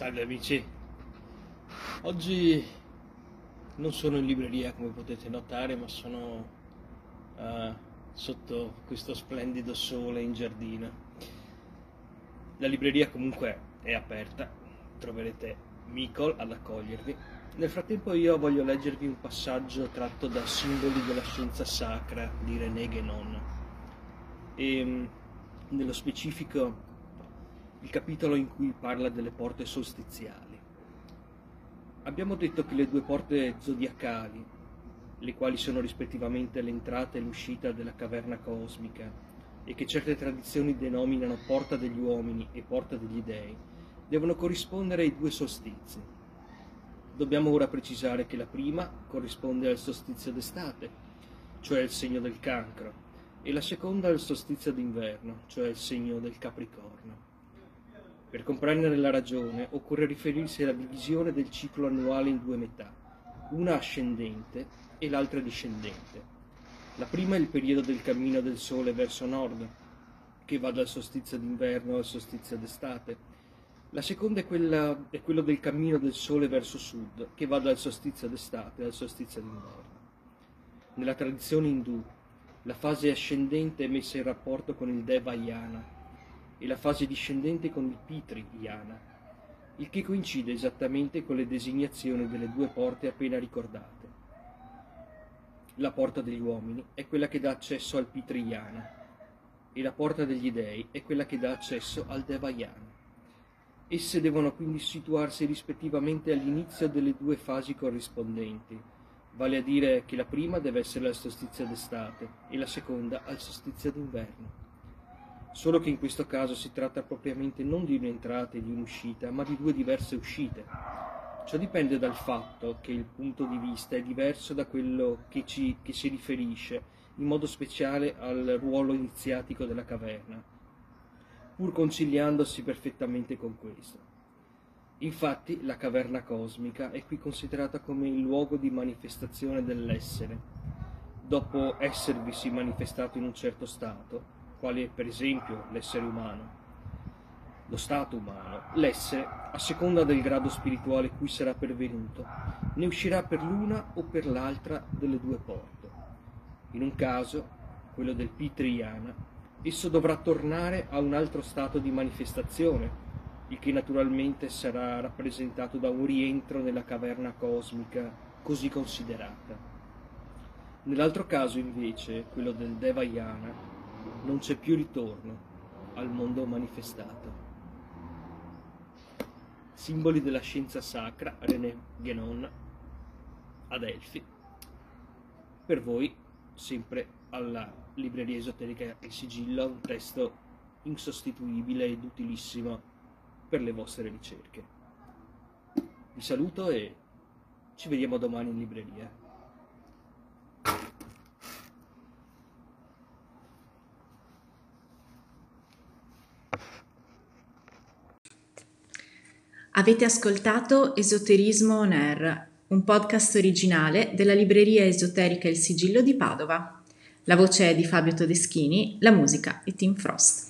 Salve amici, oggi non sono in libreria come potete notare ma sono uh, sotto questo splendido sole in giardino. La libreria comunque è aperta, troverete Micol ad accogliervi. Nel frattempo io voglio leggervi un passaggio tratto da Simboli della scienza sacra di René Guénon e mm, nello specifico il capitolo in cui parla delle porte solstiziali. Abbiamo detto che le due porte zodiacali, le quali sono rispettivamente l'entrata e l'uscita della caverna cosmica, e che certe tradizioni denominano porta degli uomini e porta degli dei, devono corrispondere ai due solstizi. Dobbiamo ora precisare che la prima corrisponde al solstizio d'estate, cioè il segno del cancro, e la seconda al solstizio d'inverno, cioè il segno del capricorno. Per comprendere la ragione occorre riferirsi alla divisione del ciclo annuale in due metà, una ascendente e l'altra discendente. La prima è il periodo del cammino del Sole verso nord, che va dal solstizio d'inverno al solstizio d'estate. La seconda è, quella, è quello del cammino del Sole verso sud, che va dal solstizio d'estate al solstizio d'inverno. Nella tradizione indù, la fase ascendente è messa in rapporto con il Deva Yana, e la fase discendente con il Pitri Yana, il che coincide esattamente con le designazioni delle due porte appena ricordate. La porta degli uomini è quella che dà accesso al Pitri Yana e la porta degli dei è quella che dà accesso al Devayana. Esse devono quindi situarsi rispettivamente all'inizio delle due fasi corrispondenti, vale a dire che la prima deve essere al solstizio d'estate e la seconda al solstizio d'inverno solo che in questo caso si tratta propriamente non di un'entrata e di un'uscita, ma di due diverse uscite. Ciò dipende dal fatto che il punto di vista è diverso da quello che, ci, che si riferisce in modo speciale al ruolo iniziatico della caverna, pur conciliandosi perfettamente con questo. Infatti la caverna cosmica è qui considerata come il luogo di manifestazione dell'essere. Dopo esservisi manifestato in un certo stato, quale per esempio l'essere umano, lo stato umano, l'essere, a seconda del grado spirituale cui sarà pervenuto, ne uscirà per l'una o per l'altra delle due porte. In un caso, quello del Pitriyana, esso dovrà tornare a un altro stato di manifestazione, il che naturalmente sarà rappresentato da un rientro nella caverna cosmica così considerata. Nell'altro caso, invece, quello del Devayana, non c'è più ritorno al mondo manifestato. Simboli della scienza sacra, René Guénon, Adelphi. Per voi, sempre alla libreria esoterica e sigillo, un testo insostituibile ed utilissimo per le vostre ricerche. Vi saluto e ci vediamo domani in libreria. Avete ascoltato Esoterismo On Air, un podcast originale della libreria esoterica Il Sigillo di Padova. La voce è di Fabio Todeschini, la musica è Tim Frost.